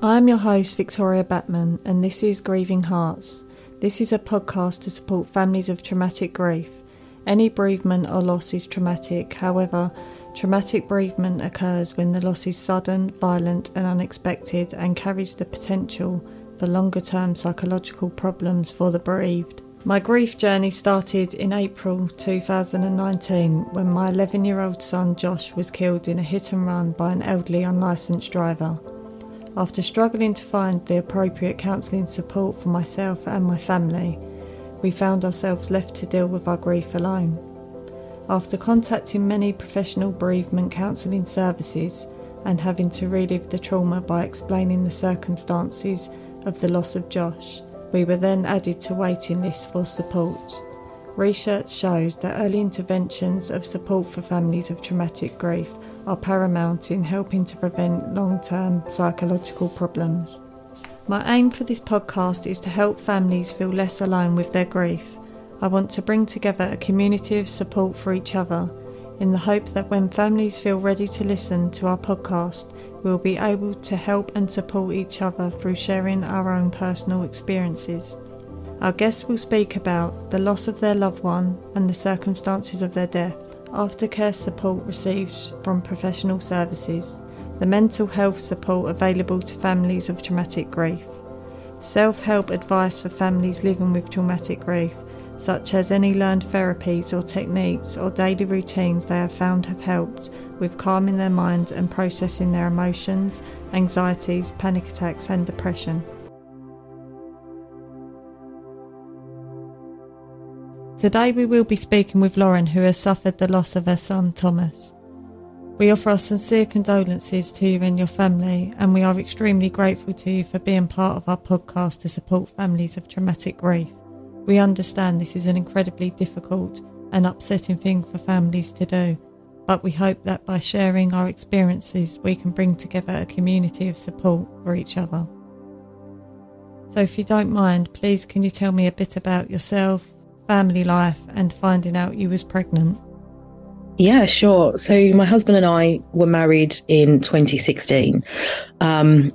I'm your host, Victoria Battman, and this is Grieving Hearts. This is a podcast to support families of traumatic grief. Any bereavement or loss is traumatic, however, traumatic bereavement occurs when the loss is sudden, violent, and unexpected and carries the potential for longer term psychological problems for the bereaved. My grief journey started in April 2019 when my 11 year old son Josh was killed in a hit and run by an elderly unlicensed driver. After struggling to find the appropriate counselling support for myself and my family, we found ourselves left to deal with our grief alone. After contacting many professional bereavement counselling services and having to relive the trauma by explaining the circumstances of the loss of Josh, we were then added to waiting lists for support. Research shows that early interventions of support for families of traumatic grief are paramount in helping to prevent long term psychological problems. My aim for this podcast is to help families feel less alone with their grief. I want to bring together a community of support for each other in the hope that when families feel ready to listen to our podcast, we'll be able to help and support each other through sharing our own personal experiences. Our guests will speak about the loss of their loved one and the circumstances of their death aftercare support received from professional services, the mental health support available to families of traumatic grief, self help advice for families living with traumatic grief, such as any learned therapies or techniques or daily routines they have found have helped with calming their mind and processing their emotions, anxieties, panic attacks, and depression. Today we will be speaking with Lauren, who has suffered the loss of her son Thomas. We offer our sincere condolences to you and your family, and we are extremely grateful to you for being part of our podcast to support families of traumatic grief. We understand this is an incredibly difficult and upsetting thing for families to do, but we hope that by sharing our experiences, we can bring together a community of support for each other. So, if you don't mind, please can you tell me a bit about yourself, family life and finding out you was pregnant? Yeah, sure. So my husband and I were married in 2016, um,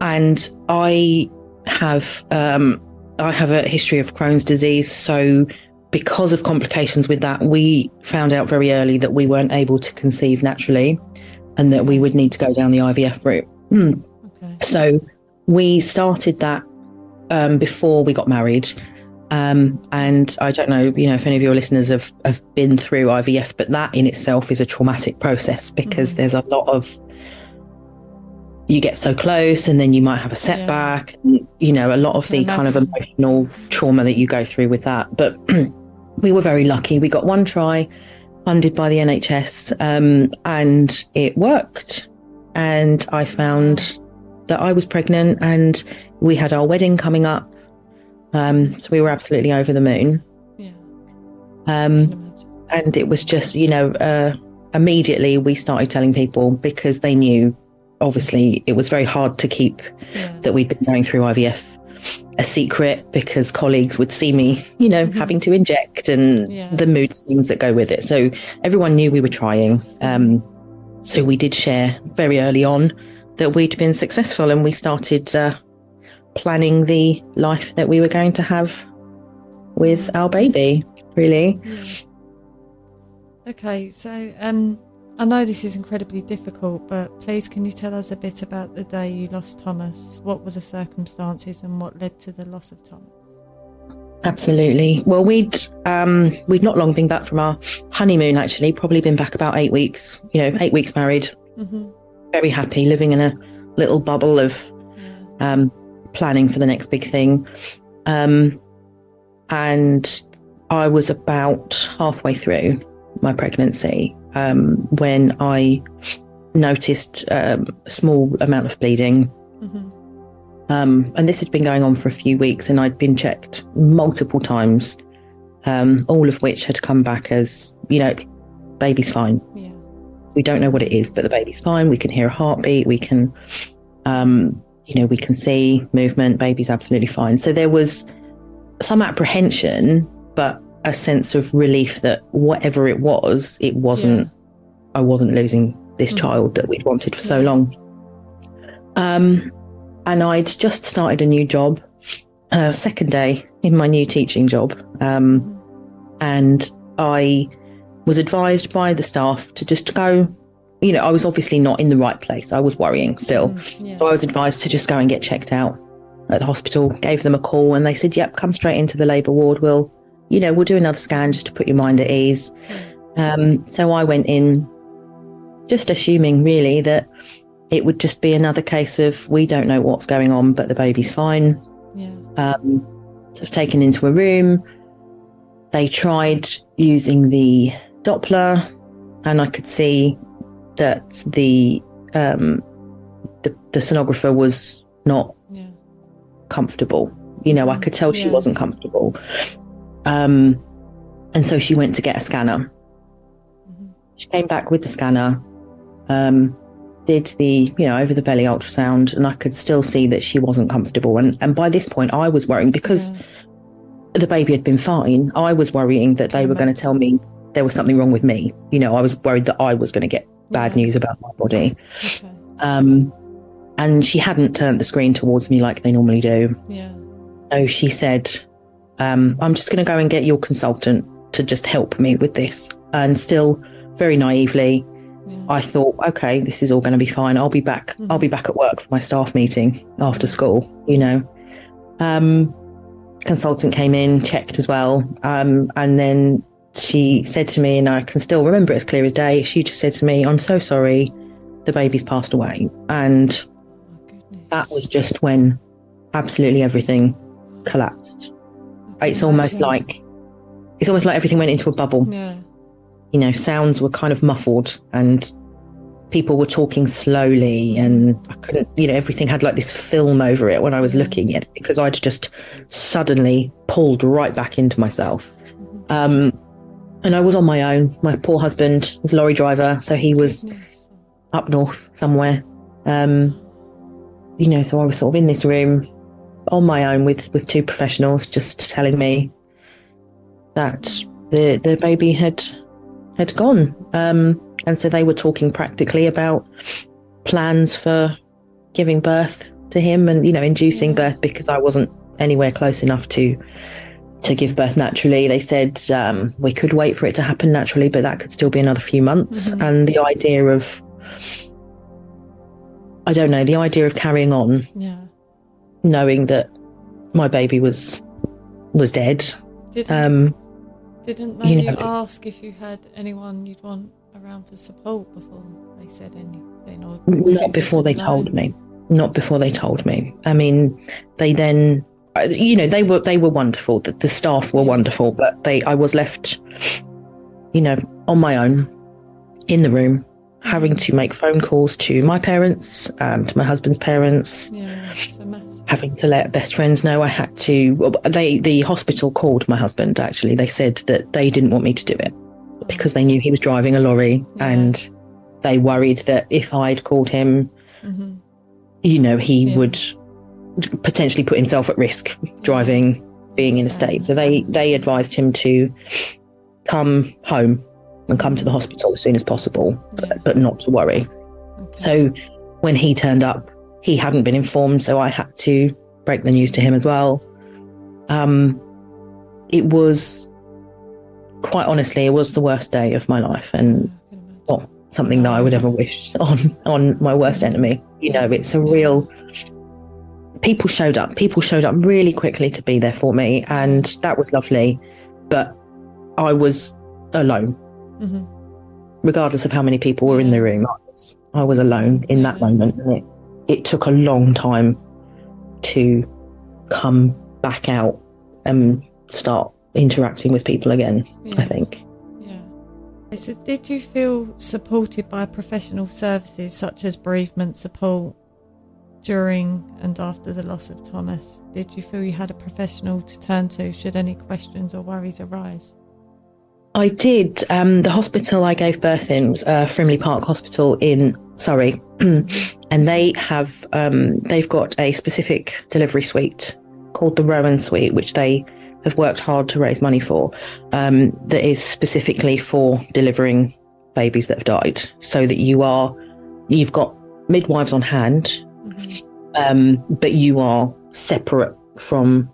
and I have um, I have a history of Crohn's disease. So because of complications with that, we found out very early that we weren't able to conceive naturally, and that we would need to go down the IVF route. Hmm. Okay. So we started that um, before we got married. Um, and I don't know, you know, if any of your listeners have, have been through IVF, but that in itself is a traumatic process because mm-hmm. there's a lot of you get so close and then you might have a setback yeah. and, you know a lot of the kind of emotional trauma that you go through with that. But we were very lucky. We got one try funded by the nhs um, and it worked. And i found that i was pregnant and we had our wedding coming up um, so we were absolutely over the moon. Yeah. Um, and it was just, you know, uh, immediately we started telling people because they knew, obviously, it was very hard to keep yeah. that we'd been going through IVF a secret because colleagues would see me, you know, mm-hmm. having to inject and yeah. the mood swings that go with it. So everyone knew we were trying. Um, so we did share very early on that we'd been successful and we started uh, planning the life that we were going to have with our baby, really. Okay, so um, I know this is incredibly difficult, but please can you tell us a bit about the day you lost Thomas? What were the circumstances and what led to the loss of Thomas? Absolutely. Well, we'd um, we'd not long been back from our honeymoon. Actually, probably been back about eight weeks. You know, eight weeks married. Mm-hmm. Very happy, living in a little bubble of um, planning for the next big thing. Um, and I was about halfway through my pregnancy um, when I noticed um, a small amount of bleeding. Mm-hmm. Um, and this had been going on for a few weeks, and I'd been checked multiple times, um, all of which had come back as, you know, baby's fine. Yeah. We don't know what it is, but the baby's fine. We can hear a heartbeat. We can um, you know, we can see movement, baby's absolutely fine. So there was some apprehension, but a sense of relief that whatever it was, it wasn't, yeah. I wasn't losing this mm-hmm. child that we'd wanted for so long. Um, and I'd just started a new job, uh, second day in my new teaching job. Um, and I was advised by the staff to just go. You know, I was obviously not in the right place. I was worrying still. Mm, yeah. So I was advised to just go and get checked out at the hospital. Gave them a call and they said, "Yep, come straight into the labour ward. We'll, you know, we'll do another scan just to put your mind at ease." Um, so I went in, just assuming really that it would just be another case of we don't know what's going on, but the baby's fine. yeah. Um, so I was taken into a room. They tried using the Doppler, and I could see that the um, the, the sonographer was not Yeah. comfortable. You know, I could tell she wasn't comfortable. Um, and so she went to get a scanner. Mhm. She came back with the scanner, um, did the, you know, over the belly ultrasound, and I could still see that she wasn't comfortable. And, and by this point, I was worrying because Yeah. the baby had been fine. I was worrying that they were going to tell me there was something wrong with me. You know, I was worried that I was going to get bad Yeah. news about my body. Okay. Um, and she hadn't turned the screen towards me like they normally do. Yeah. So she said, um, I'm just going to go and get your consultant to just help me with this. And still very naively, Yeah. I thought, okay, this is all going to be fine. I'll be back. I'll be back at work for my staff meeting after school, you know. Um, consultant came in, checked as well. Um, and then she said to me, and I can still remember it as clear as day, she just said to me, I'm so sorry, the baby's passed away. And that was just when absolutely everything collapsed. It's almost like it's almost like everything went into a bubble. Yeah. You know, sounds were kind of muffled and people were talking slowly and I couldn't, you know, everything had like this film over it when I was looking at it because I'd just suddenly pulled right back into myself. Um, and I was on my own. My poor husband was lorry driver, so he was Goodness. up north somewhere. Um, you know, so I was sort of in this room on my own with with two professionals, just telling me that the the baby had had gone. Um, and so they were talking practically about plans for giving birth to him and you know inducing birth because I wasn't anywhere close enough to to give birth naturally. They said um, we could wait for it to happen naturally, but that could still be another few months. Mhm. And the idea of I don't know, the idea of carrying on, Yeah. knowing that my baby was was dead. Didn't, Um, didn't they you know- ask if you had anyone you'd want around for support before they said anything? Or not before they told me. Not before they told me. I mean, they then, you know, they were they were wonderful. The, the staff were wonderful, but they, I was left, you know, on my own in the room, having to make phone calls to my parents, um, to my husband's parents, Yeah, it's a mess. having to let best friends know I had to. They the hospital called my husband. Actually, they said that they didn't want me to do it because they knew he was driving a lorry, Yeah. and they worried that if I'd called him, hmm you know, he Yeah. would potentially put himself at risk driving, being in a state. So they they advised him to come home and come to the hospital as soon as possible, but, but not to worry. So when he turned up, he hadn't been informed, so I had to break the news to him as well. Um, it was quite honestly, it was the worst day of my life, and not something that I would ever wish on on my worst enemy. You know, it's a real. People showed up. People showed up really quickly to be there for me, and that was lovely. But I was alone, Mhm. regardless of how many people were in the room. I was, I was alone in that moment, it it took a long time to come back out and start interacting with people again. Yeah. I think. Yeah. So, did you feel supported by professional services such as bereavement support during and after the loss of Thomas? Did you feel you had a professional to turn to should any questions or worries arise? I did. Um, the hospital I gave birth in was uh, Frimley Park Hospital in Surrey, and they have um, they've got a specific delivery suite called the Rowan Suite, which they have worked hard to raise money for. Um, that is specifically for delivering babies that have died, so that you are you've got midwives on hand. Um, but you are separate from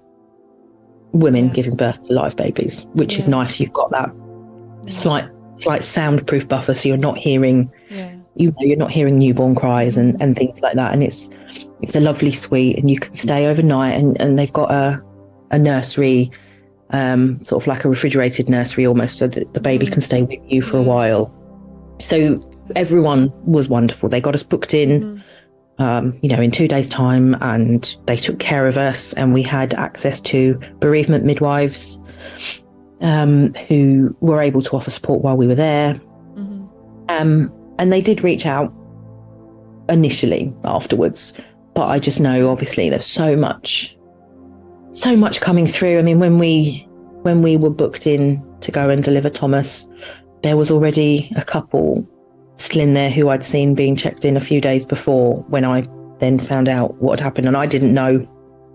women Yeah. giving birth to live babies, which is nice. You've got that slight slight soundproof buffer, so you're not hearing Yeah. you know you're not hearing newborn cries and, and things like that. And it's it's a lovely suite, and you can stay overnight. And, and they've got a a nursery, um, sort of like a refrigerated nursery almost, so that the baby can stay with you for a while. So everyone was wonderful. They got us booked in Mhm. Um, you know, in two days' time, and they took care of us, and we had access to bereavement midwives um, who were able to offer support while we were there. Mhm. Um, and they did reach out initially afterwards, but I just know, obviously, there's so much, so much coming through. I mean, when we when we were booked in to go and deliver Thomas, there was already a couple still in there who I'd seen being checked in a few days before when I then found out what had happened. And I didn't know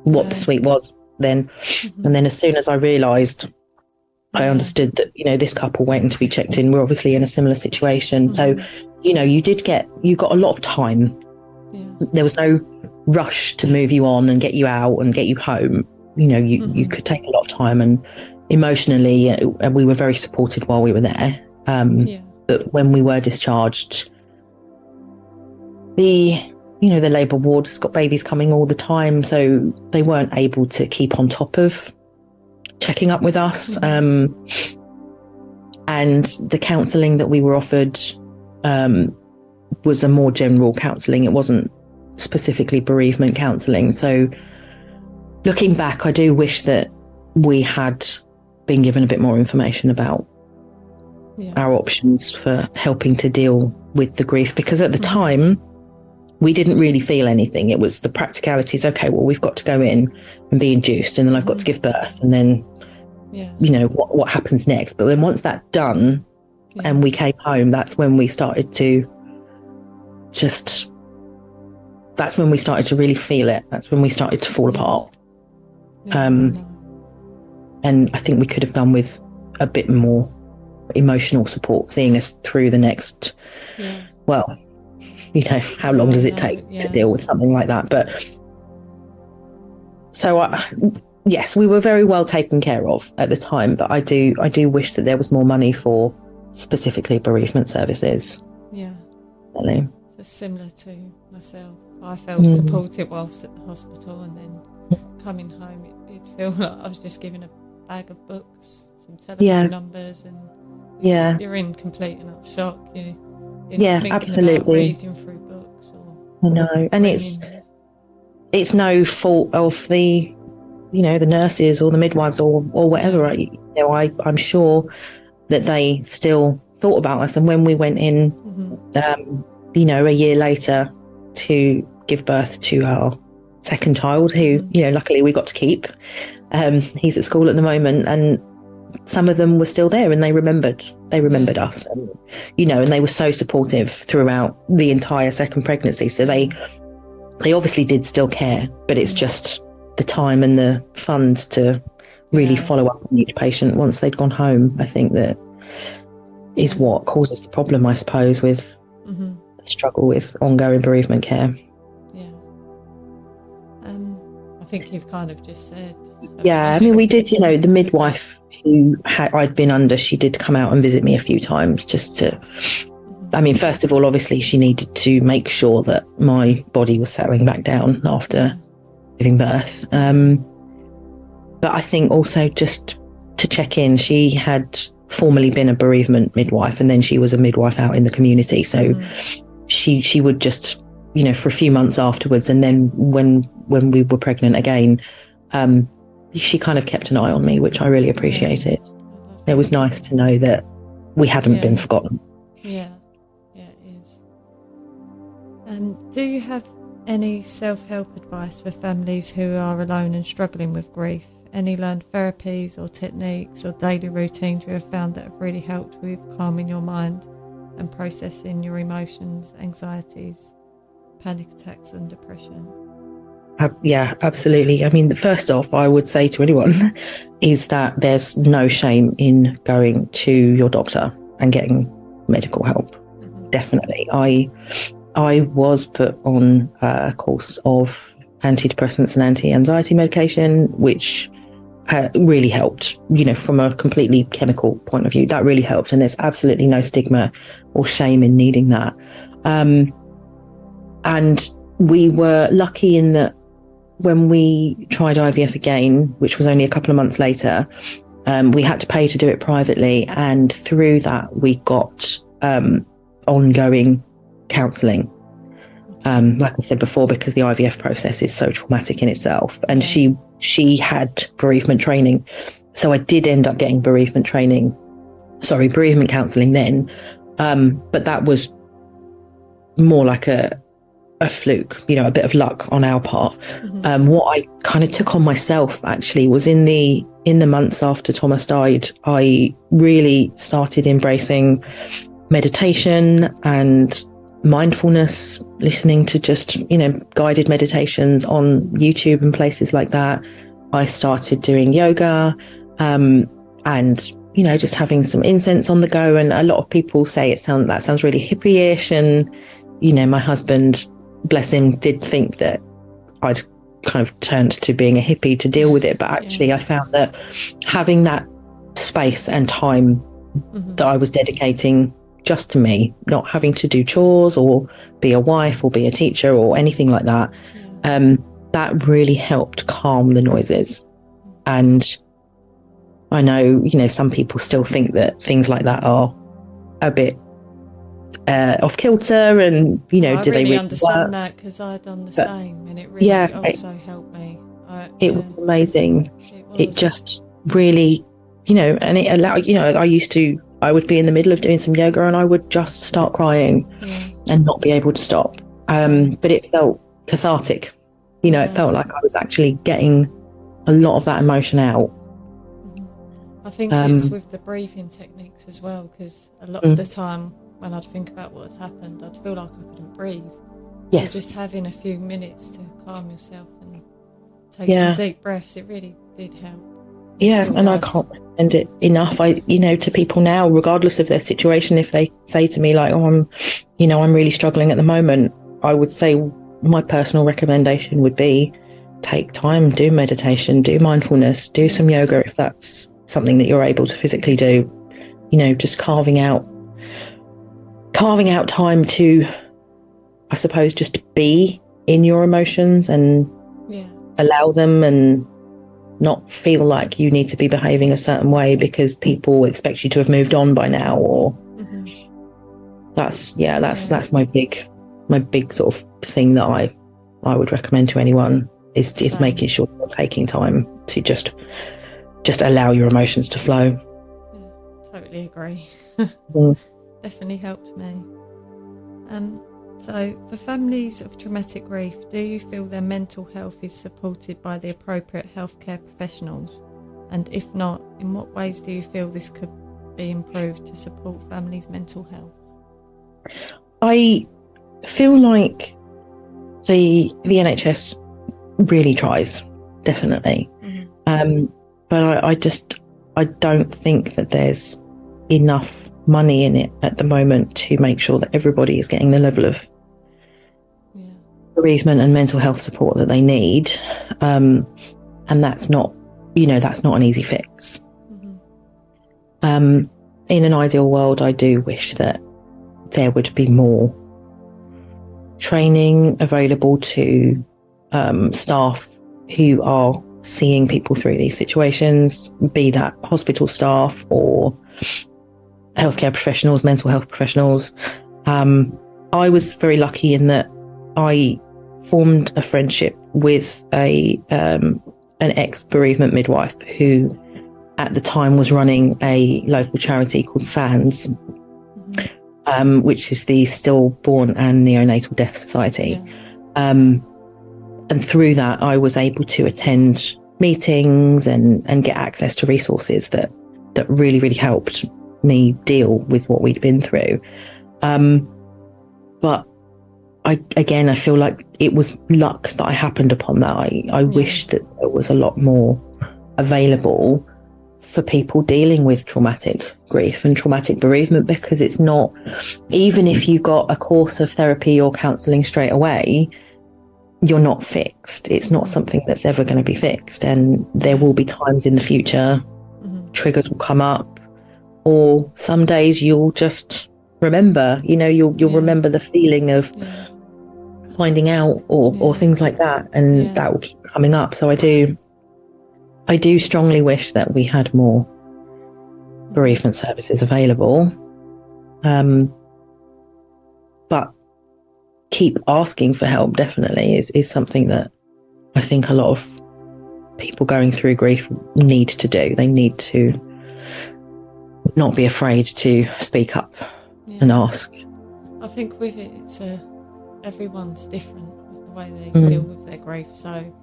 what the suite was then. And then as soon as I realised, I understood that, you know, this couple waiting to be checked in were obviously in a similar situation. So, Mhm. you know, you did get, you got a lot of time. Yeah. There was no rush to move you on and get you out and get you home. You know, you, you Mhm. could take a lot of time and emotionally, uh, and we were very supported while we were there. Um, Yeah. But when we were discharged, the you know the labour ward's got babies coming all the time, so they weren't able to keep on top of checking up with us. Um, and the counselling that we were offered um, was a more general counselling. It wasn't specifically bereavement counselling. So, looking back, I do wish that we had been given a bit more information about Yeah. our options for helping to deal with the grief because at the time we didn't really feel anything it was the practicalities okay well we've got to go in and be induced and then i've got to Mhm. give birth and then Yeah. you know what, what happens next but then once that's done Yeah. and we came home that's when we started to just that's when we started to really feel it that's when we started to fall apart Yeah, um, and I think we could have done with a bit more emotional support, seeing us through the next. Yeah. Well, you know, how long does it take yeah. to deal with something like that? But so, I, yes, we were very well taken care of at the time. But I do, I do wish that there was more money for specifically bereavement services. Yeah. Really. Similar to myself. I felt Mm. supported whilst at the hospital, and then coming home, it did feel like I was just given a bag of books, some telephone Yeah. numbers, and Yeah. you're in complete and utter shock. You, you're Yeah, not thinking About absolutely. reading through books or I know, and it's reading- it's no fault of the you know the nurses or the midwives or or whatever I, you know I I'm sure that they still thought about us and when we went in Mhm. um you know a year later to give birth to our second child who Mhm. you know luckily we got to keep um he's at school at the moment and some of them were still there and they remembered they remembered us and you know and they were so supportive throughout the entire second pregnancy so they they obviously did still care, but it's just the time and the funds to really Yeah. follow up on each patient once they'd gone home. I think that is what causes the problem, I suppose, with Mhm. the struggle with ongoing bereavement care. Think you've kind of just said. Yeah, I mean, we did, you know, the midwife who had, I'd been under, she did come out and visit me a few times just to. I mean, first of all, obviously, she needed to make sure that my body was settling back down after giving birth. Um, but I think also just to check in, she had formerly been a bereavement midwife, and then she was a midwife out in the community. So Mhm. she she would just, you know, for a few months afterwards, and then when when we were pregnant again, um, she kind of kept an eye on me, which I really appreciated. It was nice to know that we hadn't Yeah. been forgotten. Yeah, yeah, it is. Um, do you have any self help advice for families who are alone and struggling with grief? Any learned therapies or techniques or daily routines you have found that have really helped with calming your mind and processing your emotions, anxieties, panic attacks, and depression? Uh, yeah, absolutely. I mean, the first off, I would say to anyone is that there's no shame in going to your doctor and getting medical help. Mhm. Definitely. I I was put on a course of antidepressants and anti-anxiety medication, which uh, really helped. You know, from a completely chemical point of view, that really helped, and there's absolutely no stigma or shame in needing that. Um, and we were lucky in that when we tried IVF again, which was only a couple of months later, um, we had to pay to do it privately, and through that we got um, ongoing counselling. Um, like I said before, because the IVF process is so traumatic in itself, and she she had bereavement training, so I did end up getting bereavement training. Sorry, bereavement counselling then, um, but that was more like a a fluke, you know, a bit of luck on our part. Mm-hmm. Um, what I kind of took on myself actually was in the in the months after Thomas died, I really started embracing meditation and mindfulness, listening to just, you know, guided meditations on YouTube and places like that. I started doing yoga um, and, you know, just having some incense on the go. And a lot of people say it sounds that sounds really hippie-ish. And, you know, my husband, bless him, did think that I'd kind of turned to being a hippie to deal with it. But actually, yeah. I found that having that space and time mm-hmm. that I was dedicating just to me, not having to do chores or be a wife or be a teacher or anything like that. Um, that really helped calm the noises. And I know, you know, some people still think that things like that are a bit uh, off kilter and, you know, I do really they really understand work? that because I'd done the but, same and it really yeah, also it, helped me. I, it yeah, was amazing. It, was. It just really, you know, and it allowed, you know, I used to I would be in the middle of doing some yoga and I would just start crying yeah. and not be able to stop. Um, but it felt cathartic. You know, yeah. it felt like I was actually getting a lot of that emotion out. I think um, it's with the breathing techniques as well, because a lot mm. of the time when I'd think about what had happened, I'd feel like I couldn't breathe. Yes. So just having a few minutes to calm yourself and take yeah. some deep breaths, it really did help. Yeah, and does. I can't recommend it enough. I, you know, to people now, regardless of their situation, if they say to me like, "Oh, I'm, you know, I'm really struggling at the moment," I would say my personal recommendation would be take time, do meditation, do mindfulness, do some yoga if that's something that you're able to physically do. You know, just carving out, carving out time to, I suppose, just be in your emotions and yeah. allow them and not feel like you need to be behaving a certain way because people expect you to have moved on by now or mm-hmm. that's yeah that's that's my big my big sort of thing that i i would recommend to anyone is Same. is making sure you're taking time to just just allow your emotions to flow yeah, totally agree mm. Definitely helped me um so, for families of traumatic grief, do you feel their mental health is supported by the appropriate healthcare professionals? And if not, in what ways do you feel this could be improved to support families' mental health? I feel like the the NHS really tries, definitely, mm-hmm. um, but I, I just I don't think that there's enough money in it at the moment to make sure that everybody is getting the level of yeah. bereavement and mental health support that they need. Um, and that's not, you know, that's not an easy fix. Mm-hmm. Um, in an ideal world, I do wish that there would be more training available to um, staff who are seeing people through these situations, be that hospital staff or healthcare professionals, mental health professionals. Um, I was very lucky in that I formed a friendship with a um, an ex bereavement midwife who, at the time, was running a local charity called SANDS, um, which is the Stillborn and Neonatal Death Society. Um, and through that, I was able to attend meetings and and get access to resources that that really really helped me deal with what we'd been through. Um, but I, again, I feel like it was luck that I happened upon that. I, I yeah. wish that there was a lot more available for people dealing with traumatic grief and traumatic bereavement because it's not, even if you got a course of therapy or counselling straight away, you're not fixed. It's not something that's ever going to be fixed. And there will be times in the future, Mhm. triggers will come up, or some days you'll just remember, you know, you'll, you'll Yeah. remember the feeling of Yeah. finding out or, or things like that. And Yeah. that will keep coming up. So I do, I do strongly wish that we had more bereavement services available. Um, but keep asking for help definitely is, is something that I think a lot of people going through grief need to do. They need to not be afraid to speak up Yeah. and ask. I think with it, it's a, everyone's different with the way they Mm. deal with their grief. So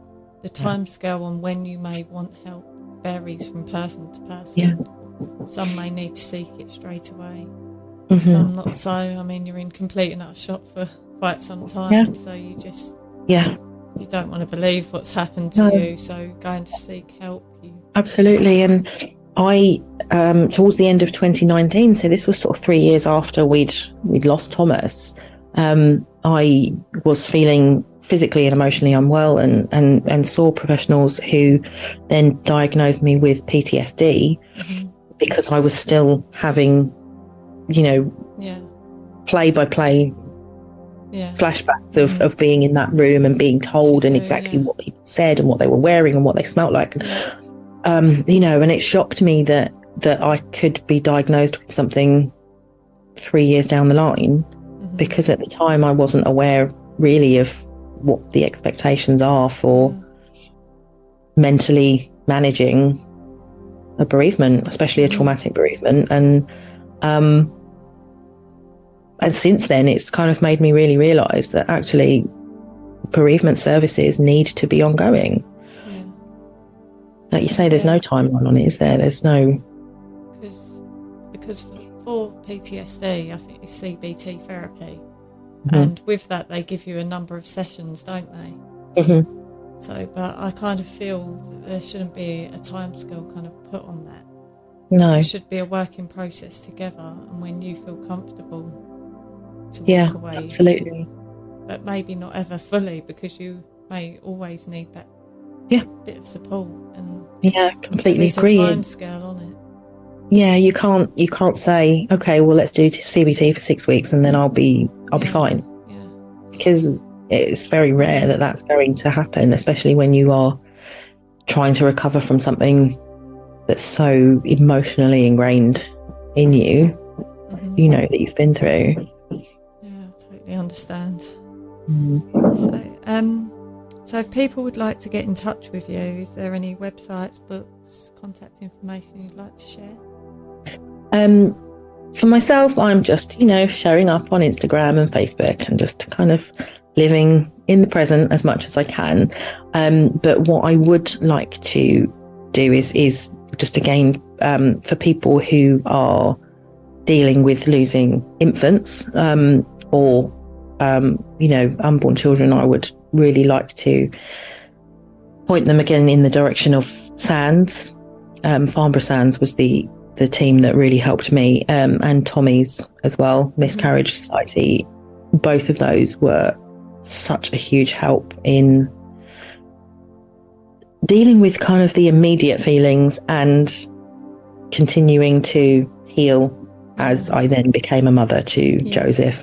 the time scale on when you may want help varies from person to person. Yeah. Some may need to seek it straight away. Mhm. Some not so. I mean, you're in complete and utter shock for quite some time. Yeah. So you just Yeah, you don't want to believe what's happened to No. you. So going to seek help, you absolutely. And I, um, towards the end of 2019, so this was sort of three years after we'd we'd lost Thomas. Um, I was feeling physically and emotionally unwell, and and and saw professionals who then diagnosed me with PTSD Mhm. because I was still having, you know, yeah, play by play yeah, flashbacks of, Mm. of being in that room and being told and exactly yeah. what people said and what they were wearing and what they smelt like. yeah, Um, you know, and it shocked me that that I could be diagnosed with something three years down the line Mhm. because at the time I wasn't aware really of what the expectations are for Yeah. mentally managing a bereavement, especially a Mhm. traumatic bereavement. And um, and since then, it's kind of made me really realise that actually bereavement services need to be ongoing. Like you say, there's no timeline on it, is there? There's no. because because for, PTSD, I think it's CBT therapy, Mhm. and with that they give you a number of sessions, don't they? Mhm. So, but I kind of feel that there shouldn't be a time scale kind of put on that. No. It should be a working process together, and when you feel comfortable to walk Yeah, away, absolutely. but maybe not ever fully because you may always need that Yeah. bit of support and Yeah, completely agree. time scale on it. Yeah, you can't you can't say okay, well let's do CBT for six weeks and then I'll be I'll be fine Yeah, because it's very rare that that's going to happen, especially when you are trying to recover from something that's so emotionally ingrained in you. Mhm. You know that you've been through. yeah, I totally understand. So, um, so if people would like to get in touch with you, is there any websites, books, contact information you'd like to share? Um, for myself, I'm just, you know, showing up on Instagram and Facebook and just kind of living in the present as much as I can. Um, but what I would like to do is, is just again, um, for people who are dealing with losing infants, um, or, um, you know, unborn children, I would really like to point them again in the direction of Sands. Um, Farnborough SANDS was the the team that really helped me, um, and Tommy's as well, Miscarriage Society. Both of those were such a huge help in dealing with kind of the immediate feelings and continuing to heal as I then became a mother to Yeah. Joseph.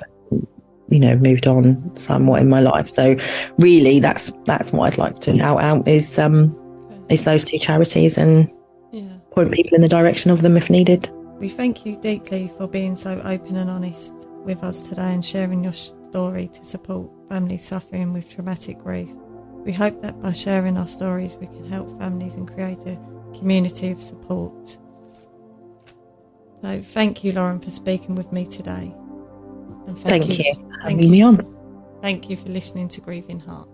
You know, moved on somewhat in my life. So, really, that's that's what I'd like to out out is um Okay. is those two charities and Yeah. point people in the direction of them if needed. We thank you deeply for being so open and honest with us today and sharing your story to support families suffering with traumatic grief. We hope that by sharing our stories, we can help families and create a community of support. So, thank you, Lauren, for speaking with me today. And Thank you for thank having me on. Thank you for listening to Grieving Hearts.